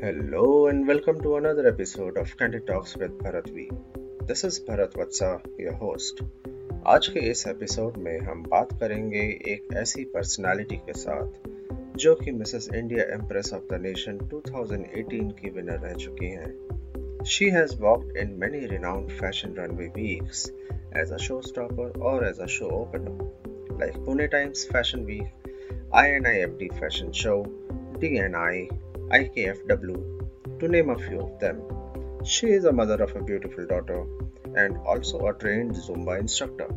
Hello and welcome to another episode of Candid Talks with Bharat V. This is Bharat Vatsa, your host. आज के इस episode में हम बात करेंगे एक ऐसी पर्सनालिटी के साथ जो कि Mrs India empress of the nation 2018 की विनर रह चुकी हैं She has walked in many renowned fashion runway weeks as a showstopper or as a show opener, like Pune Times Fashion Week, INIFD Fashion Show, DNI, IKFW, to name a few of them. She is a mother of a beautiful daughter and also a trained Zumba instructor.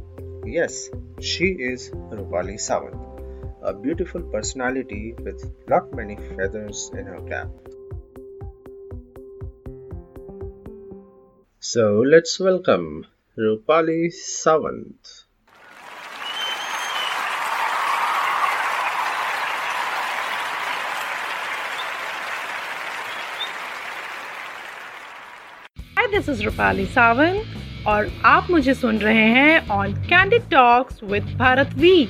Yes, she is Rupali Sawant, a beautiful personality with not many feathers in her cap. So let's welcome Rupali Sawant. Hi this is Rupali Sawant और आप मुझे सुन रहे हैं on candid talks with Bharat we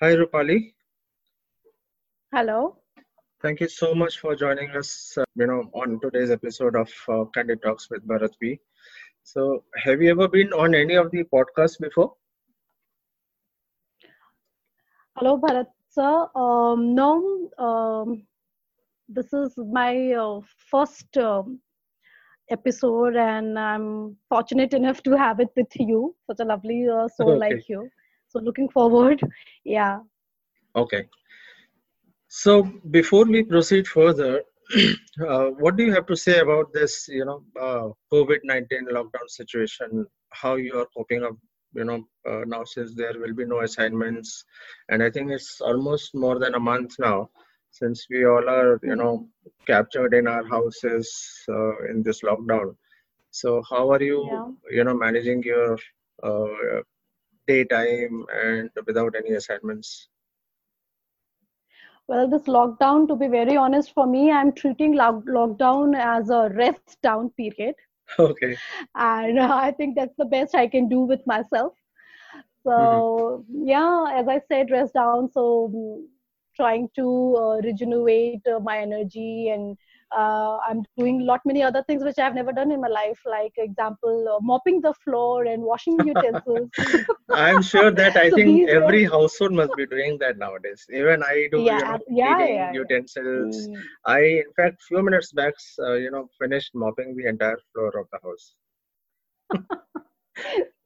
Hi Rupali. Hello Thank you so much for joining us, uh, you know, on today's episode of uh, Candid Talks with Bharat V. So, have you ever been on any of the podcasts before? Hello, Bharat sir. Um, no, um, this is my uh, first um, episode, and I'm fortunate enough to have it with you, such a lovely uh, soul okay. like you. So, looking forward. Yeah. Okay. So, before we proceed further, uh, what do you have to say about this, you know, uh, COVID 19 lockdown situation? How you are coping up, you know, uh, now since there will be no assignments, and I think it's almost more than a month now since we all are, you know, captured in our houses uh, in this lockdown. So, how are you, Yeah. you know, managing your uh, daytime and without any assignments? Well, this lockdown, to be very honest, for me, I'm treating lock- lockdown as a rest down period. Okay. And uh, I think that's the best I can do with myself. So, yeah, as I said, rest down. So, mm, trying to uh, regenerate uh, my energy and uh, I'm doing lot many other things which I've never done in my life, like example, uh, mopping the floor and washing utensils. I'm sure that I So think every household must be doing that nowadays. Even I do, Yeah, you know, yeah, yeah, yeah. utensils. Mm. I, in fact, few minutes back, uh, you know, finished mopping the entire floor of the house.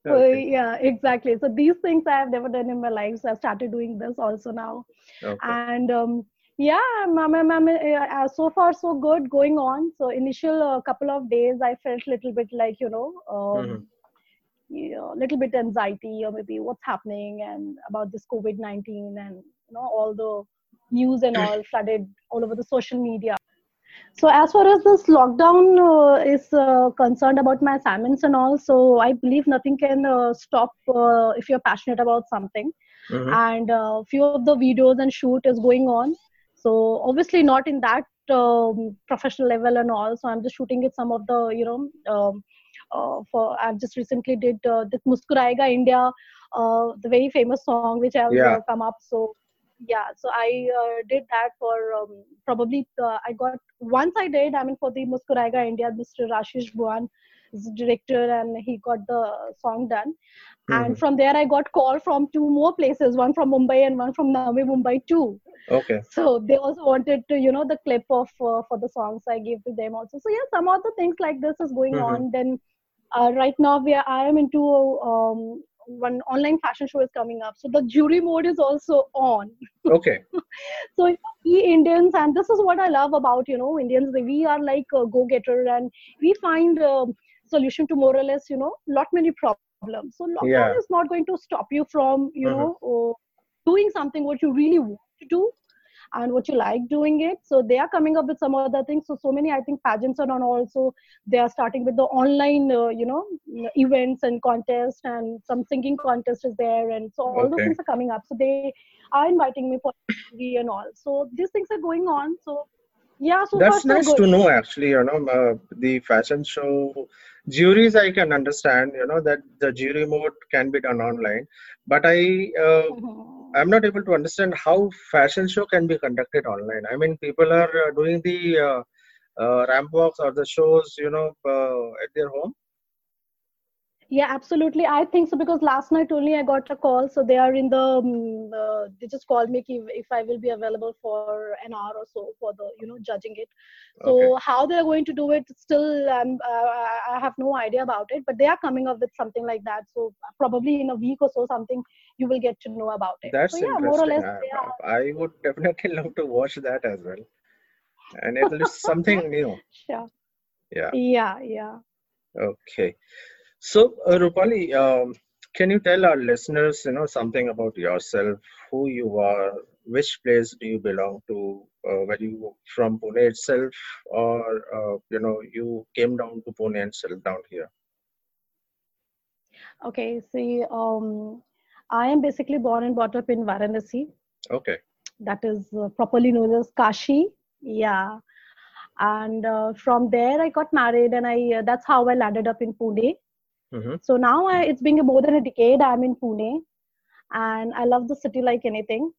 So Okay. yeah, exactly. So these things I have never done in my life. So I started doing this also now. Okay. and um, yeah I'm, I'm, I'm, I'm, uh, so far so good going on so initial uh, couple of days i felt a little bit like you know um, Mhm. you know, little bit anxiety or maybe what's happening and about this covid-19 and you know all the news and all flooded all over the social media so as far as this lockdown uh, is uh, concerned about my assignments and all so i believe nothing can uh, stop uh, if you're passionate about something Mhm. and uh, few of the videos and shoot is going on so obviously not in that um, professional level and all. So i'm just shooting with some of the you know um, uh, for i've just recently did uh, this muskurayega india uh, the very famous song which has Yeah. uh, come up. So yeah. So i uh, did that for um, probably uh, i got once i did i mean for the muskurayega india mr rashish the director and he got the song done Mhm. and from there i got call from two more places one from mumbai and one from navi mumbai too Okay. so they also wanted to you know the clip of uh, for the songs i gave to them also so yeah some other things like this is going Mhm. on then uh, right now we are, i am into um, one online fashion show is coming up so the jury mode is also on Okay. so we indians and this is what i love about you know indians we are like a go-getter and we find um solution to more or less you know lot many problems. So lockdown Yeah. is not going to stop you from you Mhm. know uh, doing something what you really want to do and what you like doing it. So they are coming up with some other things. So so many i think pageants are on also. They are starting with the online uh, you know events and contests and some singing contest is there and so all okay. those things are coming up. So they are inviting me for TV and all. So these things are going on. So yeah so that's nice to know actually you know uh, the fashion show juries i can understand you know that the jury mode can be done online but i uh, mm-hmm. i'm not able to understand how fashion show can be conducted online i mean people are uh, doing the uh, uh, ramp walks or the shows you know uh, at their home yeah absolutely. I think so because last night only i got a call. So they are in the um, uh, they just called me if, if i will be available for an hour or so for the you know judging it. So okay. how they're going to do it still um, uh, i have no idea about it but they are coming up with something like that. So probably in a week or so something you will get to know about it. That's so, yeah, more or less I, I would definitely love to watch that as well. And it is something new. Sure. Yeah. Yeah yeah. Okay so, uh, Rupali, um, can you tell our listeners, you know, something about yourself, who you are, which place do you belong to? Uh, were you from Pune itself, or uh, you know, you came down to Pune and settled down here? Okay, see, um, I am basically born and brought up in Varanasi. Okay. That is uh, properly known as Kashi. Yeah. And uh, from there, I got married, and I uh, that's how I landed up in Pune. Mm-hmm. So now I, it's been more than a decade. I'm in Pune, and I love the city like anything.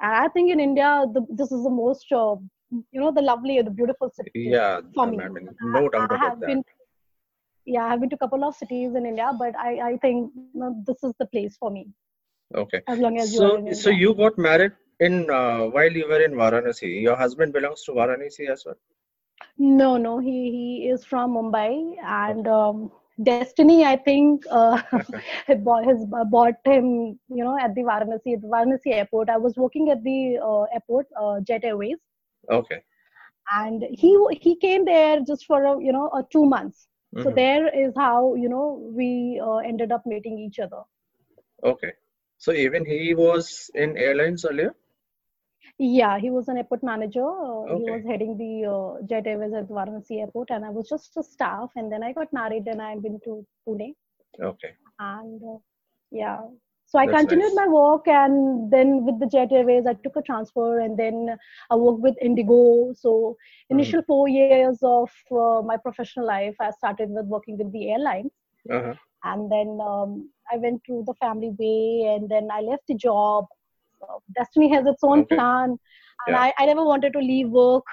And I think in India, the, this is the most, uh, you know, the lovely, the beautiful city. Yeah, for me. I mean, no doubt I, about that. Been, yeah, I've been to a couple of cities in India, but I, I think you know, this is the place for me. Okay. As long as so, you so you got married in uh, while you were in Varanasi. Your husband belongs to Varanasi as well. No, no, he he is from Mumbai, and um, destiny i think uh, has bought him you know at the varanasi at the varanasi airport. I was working at the uh, airport uh, jet airways. Okay. And he he came there just for a, you know a two months. Mm-hmm. so there is how you know we uh, ended up meeting each other. Okay. So even he was in airlines earlier yeah, he was an airport manager. Uh, okay. He was heading the uh, Jet Airways at Varanasi airport, and I was just a staff. And then I got married, and I've been to Pune. Okay. And uh, yeah, so I That's continued nice. my work, and then with the Jet Airways, I took a transfer, and then I worked with Indigo. So initial mm. four years of uh, my professional life, I started with working with the airlines. Uh-huh. And then um, I went through the family way, and then I left the job destiny has its own okay. plan and yeah. I, I never wanted to leave work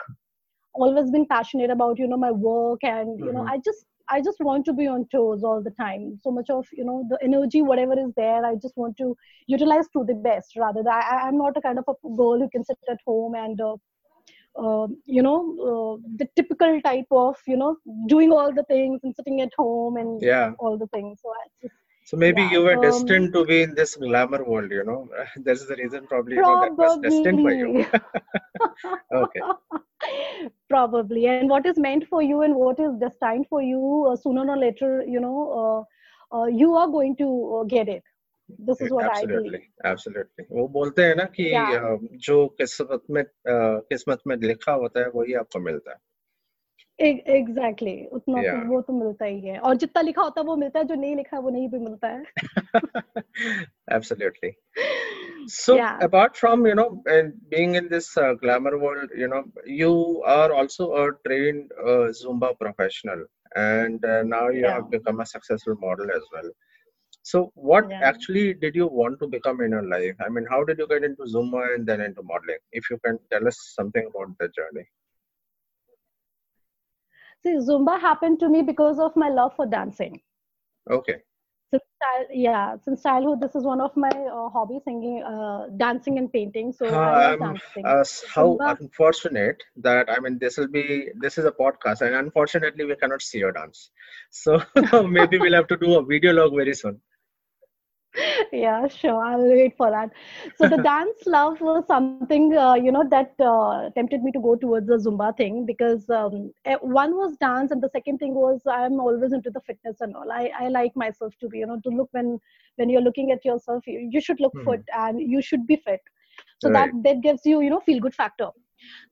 always been passionate about you know my work and you mm-hmm. know i just i just want to be on toes all the time so much of you know the energy whatever is there i just want to utilize to the best rather than I, i'm not a kind of a girl who can sit at home and uh, uh, you know uh, the typical type of you know doing all the things and sitting at home and yeah all the things so i just so maybe yeah, you were um, destined to be in this glamour world, you know. That's the reason probably, probably. You know, that was destined for you. okay. Probably. And what is meant for you and what is destined for you, uh, sooner or later, you know, uh, uh, you are going to uh, get it. This is what absolutely, I believe. Absolutely. वो बोलते हैं ना कि yeah. जो किस्मत में किस्मत में लिखा होता है वही आपको मिलता है एग्जैक्टली उतना तो वो तो मिलता ही है और जितना लिखा होता है वो मिलता है जो नहीं लिखा है वो नहीं भी मिलता है absolutely so yeah. apart from you know being in this uh, glamour world you know you are also a trained uh, zumba professional and uh, now you yeah. have become a successful model as well so what yeah. actually did you want to become in your life i mean how did you get into zumba and then into modeling if you can tell us something about the journey See, Zumba happened to me because of my love for dancing. Okay. Since yeah, since childhood, this is one of my uh, hobbies: singing, uh, dancing, and painting. So um, dancing. Uh, how Zumba, unfortunate that I mean, this will be this is a podcast, and unfortunately, we cannot see your dance. So maybe we'll have to do a video log very soon yeah sure i'll wait for that. So the dance love was something uh, you know that uh, tempted me to go towards the zumba thing because um, one was dance and the second thing was i'm always into the fitness and all. I, I like myself to be you know to look when when you're looking at yourself you, you should look fit and you should be fit. So right. that that gives you you know feel good factor.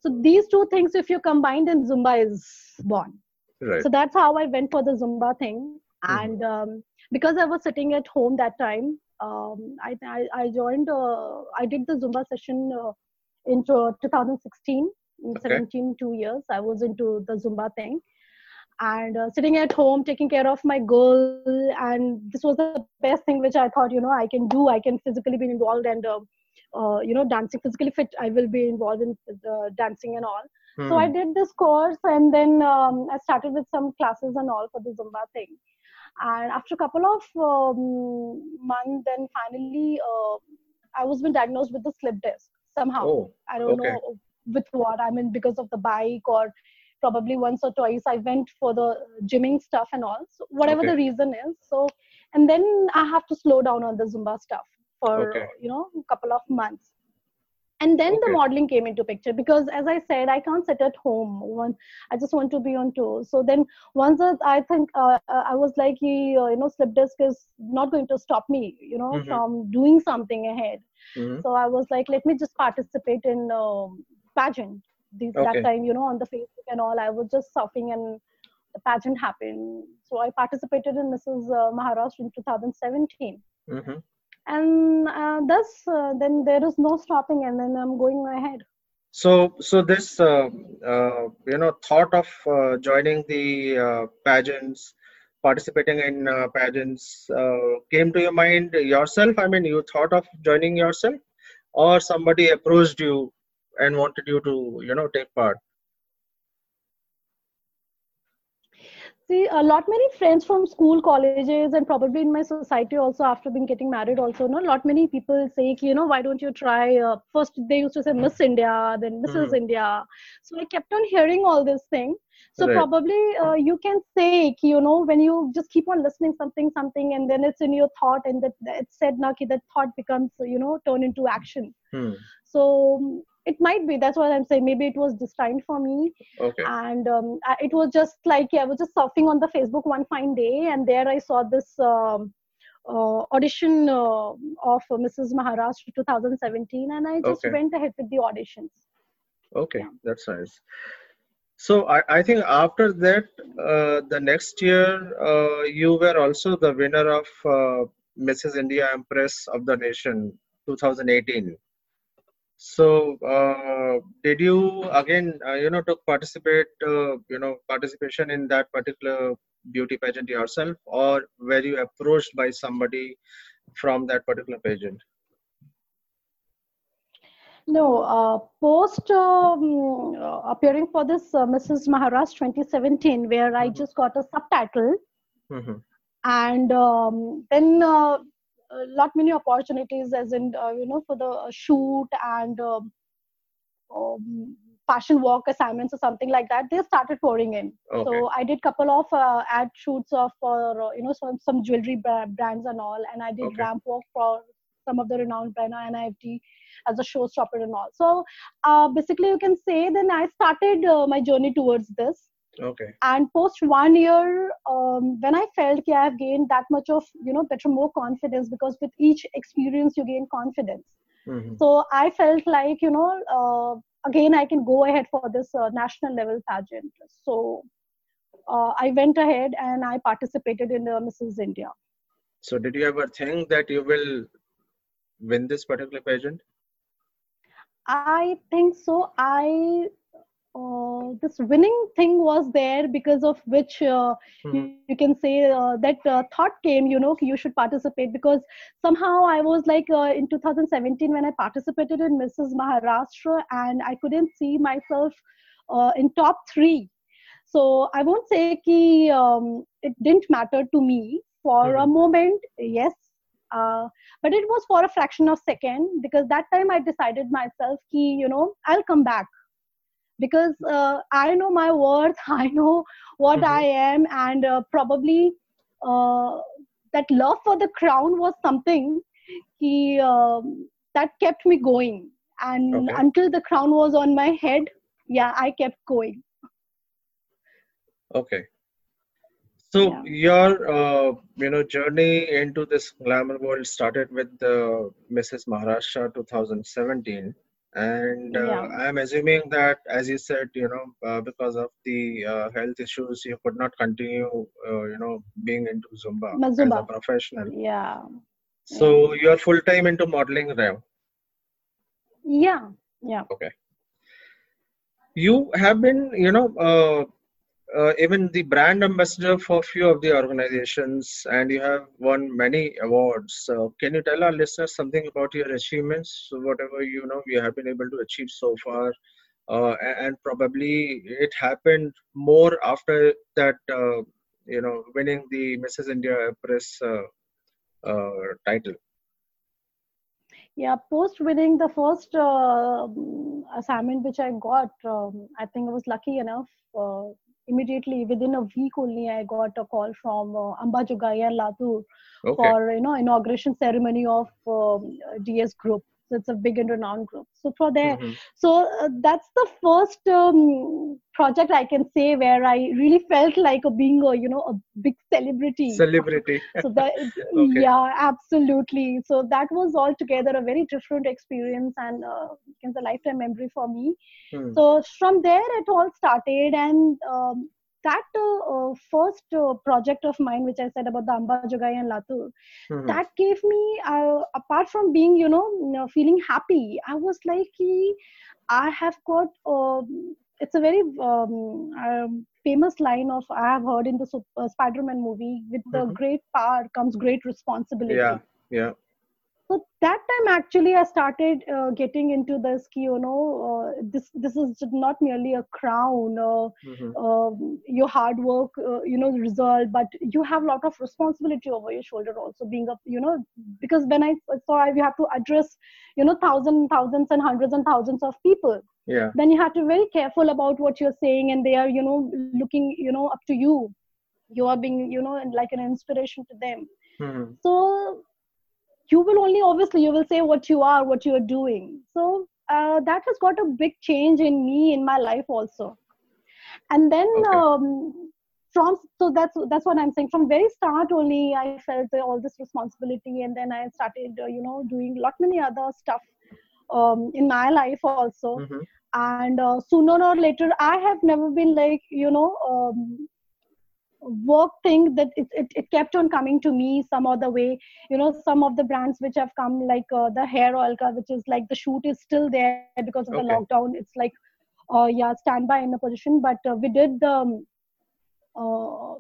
So these two things if you combine then zumba is born. Right. so that's how i went for the zumba thing mm-hmm. and um, because i was sitting at home that time um, I, I, I joined uh, i did the zumba session uh, in 2016 okay. 17 two years i was into the zumba thing. And uh, sitting at home taking care of my girl and this was the best thing which i thought you know i can do. I can physically be involved and uh, uh, you know dancing physically fit i will be involved in uh, dancing and all. So i did this course and then um, i started with some classes and all for the zumba thing and after a couple of um, months then finally uh, i was been diagnosed with the slip disc somehow oh, i don't okay. know with what i mean because of the bike or probably once or twice i went for the gymming stuff and all so whatever okay. the reason is so and then i have to slow down on the zumba stuff for okay. you know a couple of months and then okay. the modeling came into picture because as i said i can't sit at home one i just want to be on tour so then once i think uh, uh, i was like uh, you know slip disc is not going to stop me you know mm-hmm. from doing something ahead mm-hmm. so i was like let me just participate in um, pageant this okay. that time you know on the facebook and all i was just surfing and the pageant happened so i participated in mrs uh, maharashtra in 2017 mm-hmm. And uh, thus uh, then there is no stopping and then i'm going ahead. So so this uh, uh, you know thought of uh, joining the pageants participating in pageants came to your mind yourself? I mean you thought of joining yourself? Or somebody approached you and wanted you to you know take part see a lot many friends from school colleges and probably in my society also after being getting married also no lot many people say you know why don't you try uh, first they used to say miss india then mrs mm-hmm. india so i kept on hearing all this thing so right. probably uh, you can say you know when you just keep on listening something something and then it's in your thought and that it's said now that thought becomes you know turn into action hmm. so it might be that's what i'm saying. Maybe it was destined for me. Okay. And um, it was just like yeah, i was just surfing on the facebook one fine day and there i saw this um, uh, audition uh, of mrs maharashtra 2017 and i just okay. went ahead with the auditions. Okay yeah. that's nice. So I, I think after that uh, the next year uh, you were also the winner of uh, mrs india empress of the nation 2018 so, uh, did you again, uh, you know, to participate, uh, you know, participation in that particular beauty pageant yourself, or were you approached by somebody from that particular pageant? No, uh, post um, appearing for this uh, Mrs. Maharashtra 2017, where I mm-hmm. just got a subtitle, mm-hmm. and um, then uh, a lot many opportunities as in uh, you know for the uh, shoot and um, um, fashion walk assignments or something like that they started pouring in okay. so i did couple of uh, ad shoots of for uh, you know some, some jewelry brands and all and i did okay. ramp walk for some of the renowned brand NIFT as a showstopper and all so uh, basically you can say then i started uh, my journey towards this okay. And post one year um, when i felt that i have gained that much of you know better more confidence because with each experience you gain confidence. Mm-hmm. so i felt like you know uh, again i can go ahead for this uh, national level pageant. So uh, i went ahead and i participated in the mrs india. So did you ever think that you will win this particular pageant? I think so. I uh, this winning thing was there because of which uh, mm-hmm. you, you, can say uh, that uh, thought came you know you should participate because somehow i was like uh, in 2017 when i participated in mrs maharashtra and i couldn't see myself uh, in top 3 so i won't say ki, um, it didn't matter to me for mm-hmm. a moment yes but it was for a fraction of second because that time i decided myself ki, you know i'll come back because uh, i know my worth i know what mm-hmm. i am and uh, probably uh, that love for the crown was something he um, that kept me going and okay. until the crown was on my head yeah i kept going okay So Yeah. your uh, you know journey into this glamour world started with the Mrs. Maharashtra 2017, and uh, Yeah. I'm assuming that, as you said, you know, uh, because of the uh, health issues, you could not continue, uh, you know, being into Zumba as a professional. Yeah. So you're full time into modeling now. Yeah. Yeah. Okay. You have been, you know, uh, even the brand ambassador for few of the organizations, and you have won many awards. So, can you tell our listeners something about your achievements, whatever you know you have been able to achieve so far, uh, and probably it happened more after that, uh, you know, winning the Mrs. India Empress uh, uh, title. Yeah, post winning the first uh, assignment which I got, um, I think I was lucky enough. Uh, immediately within a week only, I got a call from uh, Amba Jogaya Latur Okay. for you know inauguration ceremony of um, DS Group. It's a big and renowned group. So for there, Mhm. so uh, that's the first um, project I can say where I really felt like a, being a you know a big celebrity Celebrity. so that Okay. yeah absolutely so that was altogether a very different experience and uh, it's a lifetime memory for me Hmm. so from there it all started and um, that uh, uh, first uh, project of mine which i said about the amba jogai and latur Mhm. that gave me uh, apart from being you know, feeling happy i was like i have got um, it's a very um, um, famous line of i have heard in the uh, spider-man movie with the Mhm. great power comes great responsibility Yeah. Yeah. So that time actually i started uh, getting into this you know uh, this this is not merely a crown uh, Mhm. um, your hard work uh, you know the result but you have a lot of responsibility over your shoulder also being a you know because when i saw you have to address you know thousands thousands and hundreds and thousands of people Yeah. then you have to be very careful about what you're saying and they are you know looking you know up to you you are being you know like an inspiration to them Mhm. so you will only obviously you will say what you are what you are doing so uh, that has got a big change in me in my life also and then Okay. um, from so that's that's what i'm saying from very start only i felt all this responsibility and then i started uh, you know doing lot many other stuff um, in my life also Mhm. and uh, sooner or later i have never been like you know um, work thing that it, it, it kept on coming to me some other way. You know some of the brands which have come like uh, the hair oil which is like the shoot is still there because of the lockdown. It's like uh, yeah standby in a position. But uh, we did the um, uh,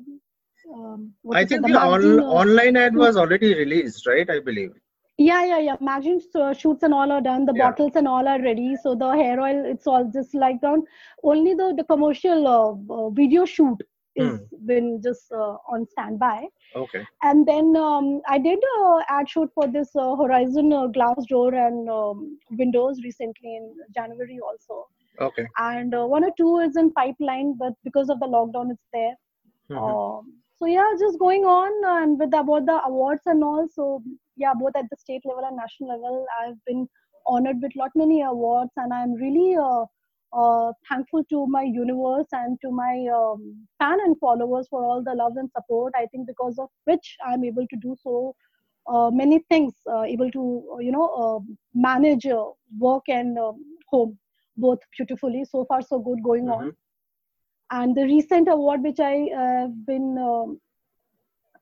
um, I think the on, uh, online ad was already released, right? I believe. yeah yeah yeah. Magazine uh, shoots and all are done. The Yeah. bottles and all are ready. So the hair oil it's all just like done only the the commercial uh, uh, video shoot is been just uh, on standby Okay. and then um, i did a ad shoot for this uh, horizon uh, glass door and um, windows recently in january also Okay. and uh, one or two is in pipeline but because of the lockdown it's there Mhm. um, so yeah just going on and with about the awards and all so yeah both at the state level and national level i've been honored with lot many awards and i'm really uh, thankful to my universe and to my um, fan and followers for all the love and support i think because of which i'm able to do so uh, many things uh, able to uh, you know uh, manage uh, work and um, home both beautifully. So far so good going on. Mhm. and the recent award which I have been um,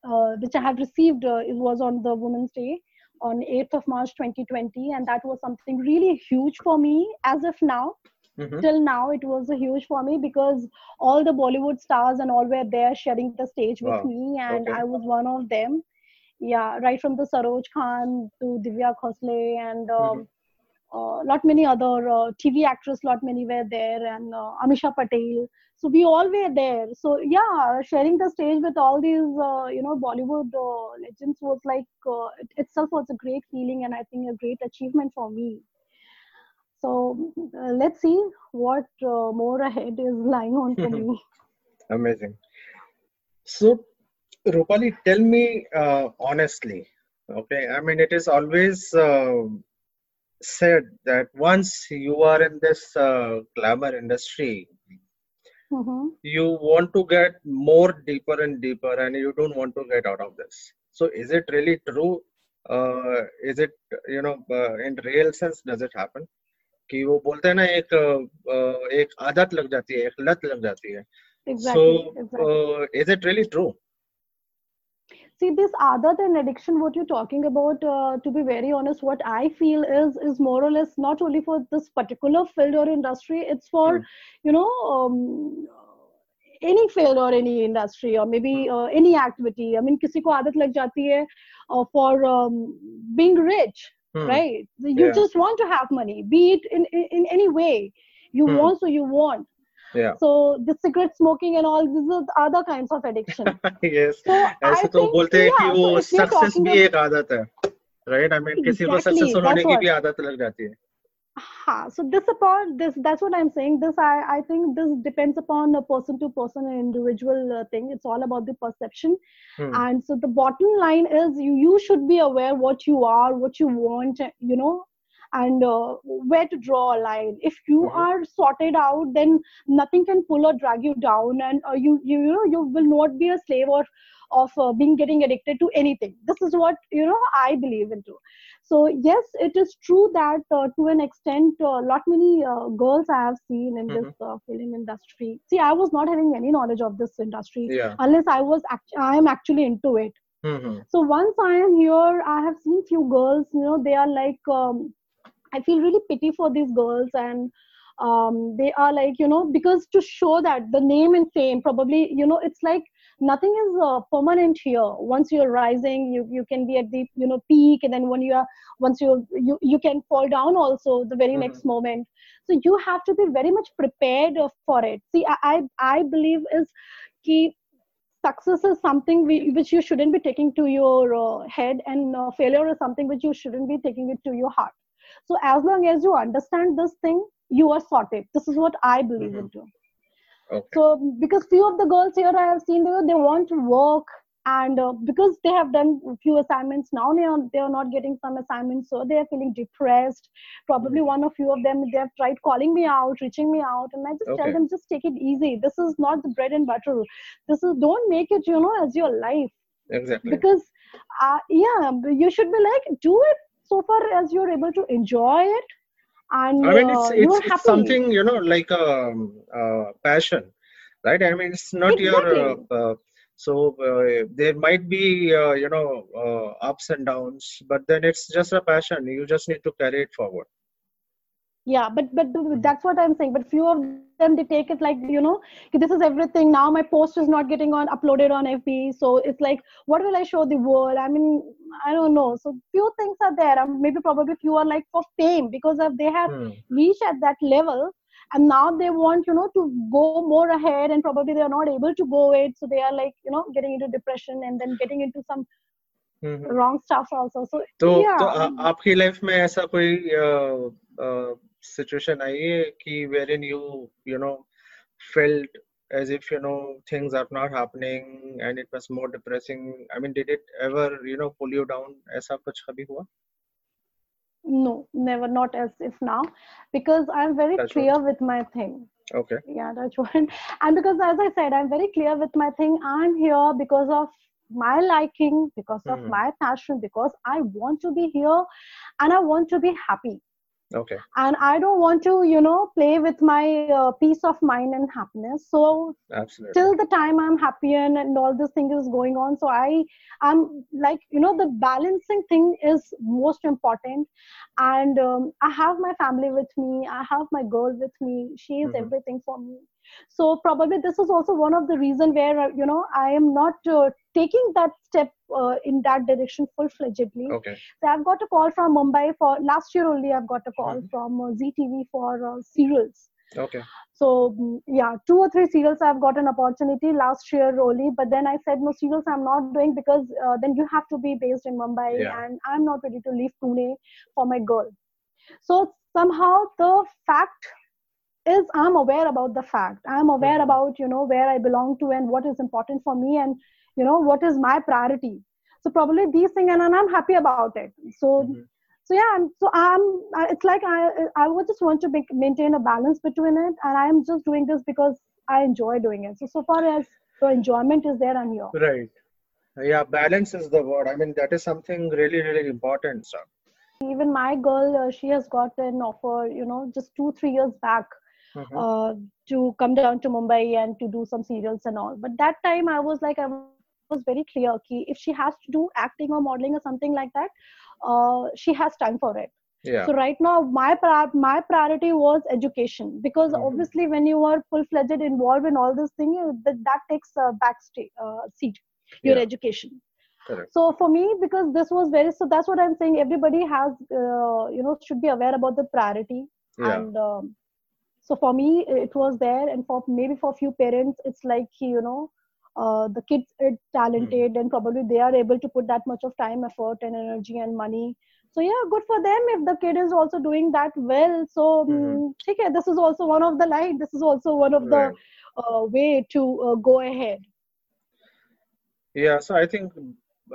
uh, which I have received uh, it was on the Women's Day on 8th of March 2020 and that was something really huge for me as of now Mhm. till now it was a huge for me because all the Bollywood stars and all were there sharing the stage with Wow. me and Okay. I was one of them yeah right from the Saroj Khan to Divya Khosla and um, uh, lot many other uh, TV actors, lot many were there, and uh, Ameesha Patel. So we all were there. So yeah, sharing the stage with all these, uh, you know, Bollywood uh, legends was like uh, it itself was a great feeling, and I think a great achievement for me. So uh, let's see what uh, more ahead is lying on for me. Amazing. So, Rupali, tell me uh, honestly, okay? I mean, it is always uh, said that once you are in this uh, glamour industry, Mm-hmm. you want to get more deeper and deeper and you don't want to get out of this so is it really true uh, is it you know uh, in real sense does it happen कि वो बोलते हैं ना एक uh, एक आदत लग जाती है एक लत लग जाती है uh, is it really true see this other than addiction what you're talking about uh, to be very honest what i feel is is more or less not only for this particular field or industry it's for Hmm. you know um, any field or any industry or maybe uh, any activity i mean किसी को आदत लग जाती है uh, for um, being rich Hmm. right you Yeah. just want to have money be it in in, in any way you Hmm. want so you want yeah so the cigarette smoking and all these are the other kinds of addiction yes so ऐसे I तो think, बोलते हैं कि yeah, वो so if we are success talking भी about- एक आदत है राइट आई मीन किसी को Exactly, सक्सेसफुल होने that's की what- भी आदत लग जाती है Ha, so this upon this that's what i'm saying. This i i think this depends upon a person to person and individual uh, thing. It's all about the perception. Hmm. and so the bottom line is you you should be aware what you are what you want you know and uh, where to draw a line. If you Mhm. are sorted out then nothing can pull or drag you down and uh, you, you you know you will not be a slave or of uh, being getting addicted to anything. This is what you know i believe into. So yes it is true that uh, to an extent a lot many uh, girls i have seen in this uh, film industry. See i was not having any knowledge of this industry yeah. unless i was act- i am actually into it. Hmm so once i am here i have seen few girls you know they are like um, i feel really pity for these girls and um, they are like you know because to show that the name and fame probably you know it's like nothing is uh, permanent here. Once you're rising you you can be at the you know peak and then when you are once you you you can fall down also the very Mhm. next moment. So you have to be very much prepared for it. See i i, I believe is key success is something we, which you shouldn't be taking to your uh, head and uh, failure is something which you shouldn't be taking it to your heart so as long as you understand this thing you are sorted. This is what i believe Mhm. into. Okay. So because few of the girls here i have seen they, want to work and uh, because they have done a few assignments now they are, they are not getting some assignments so they are feeling depressed. Probably one or few of them they have tried calling me out reaching me out and i just Okay. tell them just take it easy. This is not the bread and butter. This is don't make it you know as your life. Exactly. Because uh, yeah you should be like do it so far as you're able to enjoy it and I mean, uh, it's you're it's, it's something you know like a um, uh, passion, right? I mean, it's not your. Uh, uh, so uh, there might be uh, you know uh, ups and downs, but then it's just a passion. You just need to carry it forward yeah but but th- that's what i'm saying but few of them they take it like you know "Okay, this is everything now my post is not getting on uploaded on fb so it's like what will i show the world i mean i don't know so few things are there um, maybe probably few are like for fame because of they have Hmm. reached at that level and now they want you know to go more ahead and probably they are not able to go it so they are like you know getting into depression and then getting into some hmm, hmm. wrong stuff also so तो yeah तो आ, आपकी life में ऐसा कोई situation आई है कि where in you you know felt as if you know things are not happening and it was more depressing i mean did it ever you know pull you down ऐसा कुछ कभी हुआ no never not as if now because i'm very That's clear with my thing okay yeah that's one and because as i said i'm very clear with my thing i'm here because of my liking because of Mhm. my passion because i want to be here and i want to be happy okay. And i don't want to you know play with my uh, peace of mind and happiness. So absolutely. till the time i'm happy and, and all this thing is going on so i i'm like you know the balancing thing is most important. And um, i have my family with me. I have my girl with me. She is Mhm. everything for me so probably this is also one of the reason where uh, you know i am not uh, taking that step uh, in that direction full-fledgedly okay so I've got a call from Mumbai for last year only. I've got a call Mhm. from uh, Zee TV for uh, serials. okay So mm, yeah, two or three serials I've got an opportunity last year only. But then I said no serials I'm not doing because uh, then you have to be based in Mumbai Yeah. and I'm not ready to leave Pune for my girl. So somehow the fact is I'm aware about the fact. I'm aware Mhm. about you know where I belong to and what is important for me and you know what is my priority. So probably these things and, and I'm happy about it. So Mhm. so yeah I'm, so i'm it's like i i would just want to make, maintain a balance between it and i'm just doing this because I enjoy doing it. So so far as the enjoyment is there, I'm here. Right. Yeah, balance is the word. I mean, that is something really, really important. So. Even my girl, uh, she has got an offer, you know, just two, three years back Mhm. uh, to come down to Mumbai and to do some serials and all. But that time I was like, I was very clear ki if she has to do acting or modeling or something like that, uh, she has time for it. yeah. So right now, my my priority was education because Mhm. obviously when you are full fledged involved in all this thing, that that takes a backstage uh, seat. Your Yeah. education. Correct. So for me, because this was very so that's what I'm saying. Everybody has uh, you know should be aware about the priority Yeah. and. Um, so for me it was there and for maybe for a few parents it's like you know uh, the kids are talented and probably they are able to put that much of time effort and energy and money. So yeah good for them if the kid is also doing that well. So mm, okay this is also one of the line. This is also one of the uh, way to uh, go ahead. Yeah, so I think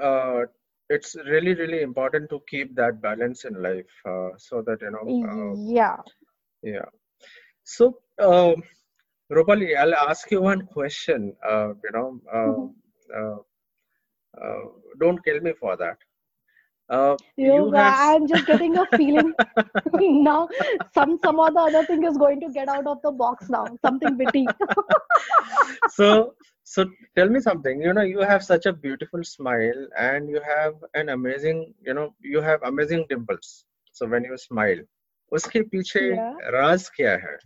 uh, it's really, really important to keep that balance in life uh, so that, you know, uh, yeah. Yeah. So, um, Rupali, I'll ask you one question. Uh, you know, uh, uh, uh, don't kill me for that. Uh, you, you have i'm just getting a feeling now some some or the other thing is going to get out of the box now something witty so so tell me something you know you have such a beautiful smile and you have an amazing you know you have amazing dimples so when you smile उसके पीछे Yeah. राज क्या है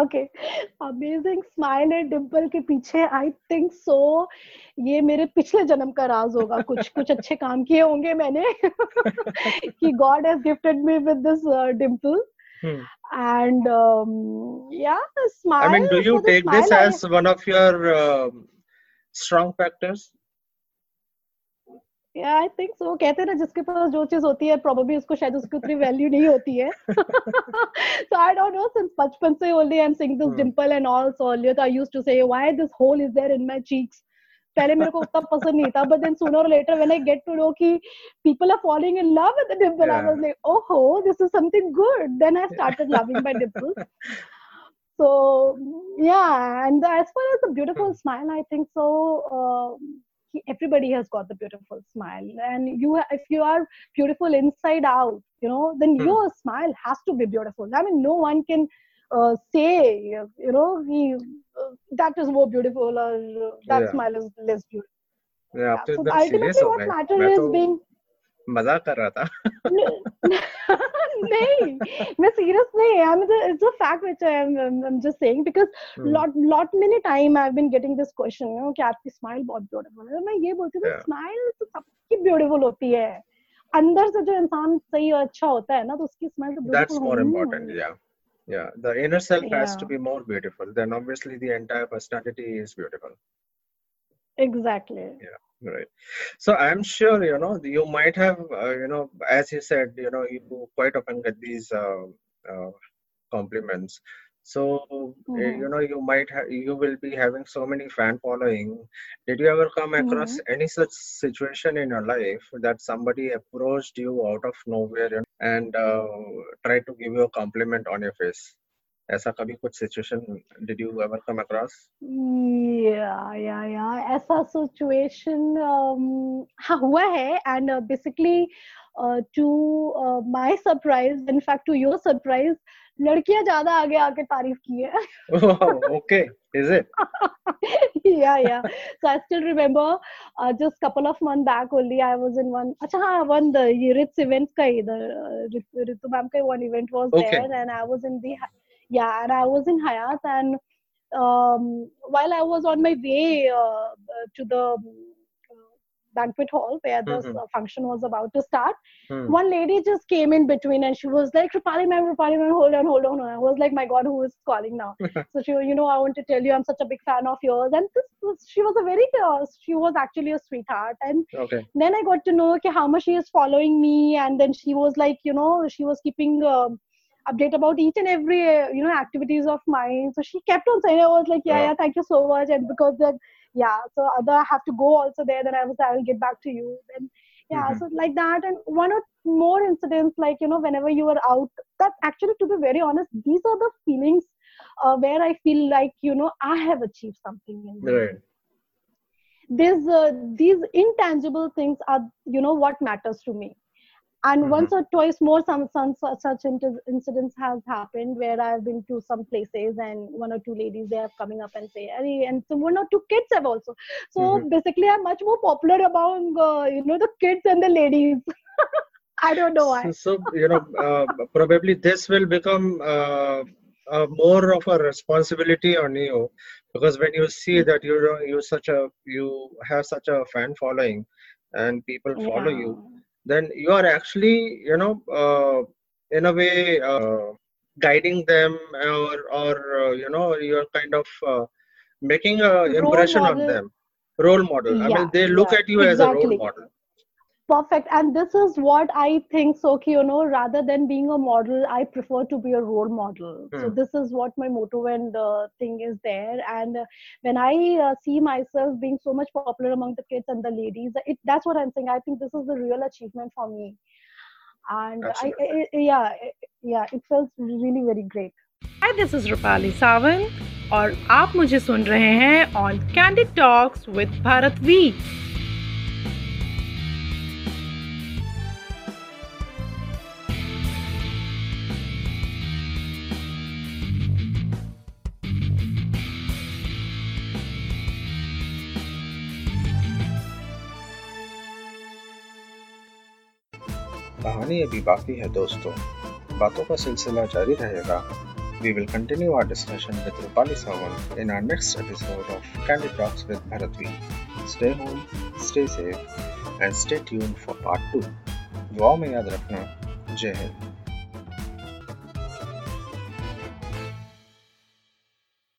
Okay amazing smile and dimple के पीछे I think so ये मेरे पिछले जन्म का राज होगा कुछ कुछ अच्छे काम किए होंगे मैंने कि God has gifted me with this dimple and या do you take this as one of your strong factors या आई थिंक सो कहते हैं ना जिसके पास जो चीज़ होती है प्रोबेबली उसको शायद उसकी उतनी वैल्यू नहीं होती है। So I don't know since बचपन से only I am seeing this dimple and all so earlier I used to say why this hole is there in my cheeks पहले मेरे को उतना पसंद नहीं था बट देन सूनर और later when I get to know कि people are following in love with the dimple I was like ओहो this is something good then I started loving my dimples so yeah and as far as the beautiful hmm. smile i think so uh, everybody has got the beautiful smile and you if you are beautiful inside out you know then hmm. your smile has to be beautiful i mean no one can uh, say you know he, uh, that is more beautiful or uh, that yeah. smile is less beautiful yeah, yeah. so ultimately what matters is being मज़ाक कर रहा था। नहीं मैं serious नहीं I am it's a fact which I am just saying because lot lot many time I have been getting this question you know कि आपकी smile बहुत ब्यूटीफुल है। मैं ये बोलती हूँ स्माइल तो सबकी ब्यूटीफुल होती है। अंदर से जो इंसान सही और अच्छा होता है ना तो उसकी स्माइल तो ब्यूटीफुल दैट्स मोर इंपॉर्टेंट या yeah. The inner self yeah. has to be more beautiful. Then obviously the entire personality is beautiful. Exactly. Yeah. Right. So i'm sure you know you might have uh, you know as you said you know you quite often get these uh, uh, compliments. So uh, Mhm. you know you might have you will be having so many fan following. Did you ever come across any such situation in your life that somebody approached you out of nowhere and, and uh, tried to give you a compliment on your face ऐसा कभी कुछ situation did you ever come across yeah yeah yeah ऐसा situation हाँ हुआ है and basically to my surprise in fact to your surprise लड़कियाँ ज़्यादा आगे आके तारीफ़ की है okay is it yeah yeah so i still remember uh, just couple of months back only i was in one acha हाँ one the ये Ritz event का इधर uh, Ritu ma'am का one event was Okay. there and i was in the yeah and i was in Hyatt and um, while i was on my way uh, uh, to the uh, banquet hall where this Mhm. uh, function was about to start Hmm. one lady just came in between and she was like, Rupali ma'am, Rupali ma'am, hold on, hold on. I was like, my God, who is calling now? so she, you know, I want to tell you, I'm such a big fan of yours. And this was, she was a very, uh, she was actually a sweetheart. And Okay. then I got to know okay, how much she is following me. And then she was like, you know, she was keeping um update about each and every, uh, you know, activities of mine. So she kept on saying, I was like, yeah, yeah, thank you so much. And because that, yeah, so other I have to go also there. Then I was, I will get back to you. Then yeah mm-hmm. so like that and one or more incidents like you know whenever you are out that actually to be very honest these are the feelings uh, where i feel like you know i have achieved something in right. These uh, these intangible things are you know what matters to me and mm-hmm. once or twice more some, some such incidents has happened where i've been to some places and one or two ladies they have coming up and say hey, and some one or two kids have also so mm-hmm. basically i'm much more popular among uh, you know the kids and the ladies i don't know why so, so you know uh, probably this will become uh, more of a responsibility on you because when you see mm-hmm. that you you such a you have such a fan following and people follow yeah. you then you are actually you know uh, in a way uh, guiding them or or uh, you know you're kind of uh, making an impression on them. Role model. Yeah, i mean they look yeah, at you exactly. as a role model perfect. And this is what i think so you know rather than being a model i prefer to be a role model. Mm. so hmm. this is what my motto and uh, thing is there. And uh, when i uh, see myself being so much popular among the kids and the ladies it, that's what i'm saying. I think this is the real achievement for me. And I, I, yeah yeah it felt really very great. Hi this is Rupali Sawant or आप मुझे सुन रहे हैं on candid talks कहानी अभी बाकी है दोस्तों बातों का सिलसिला जारी रहेगा We will continue our discussion with Rupali Sawant in our next episode of Candy Talks with Bharatvi. Stay home, stay safe, and stay tuned for part 2. दुआ में याद रखना जय हिंद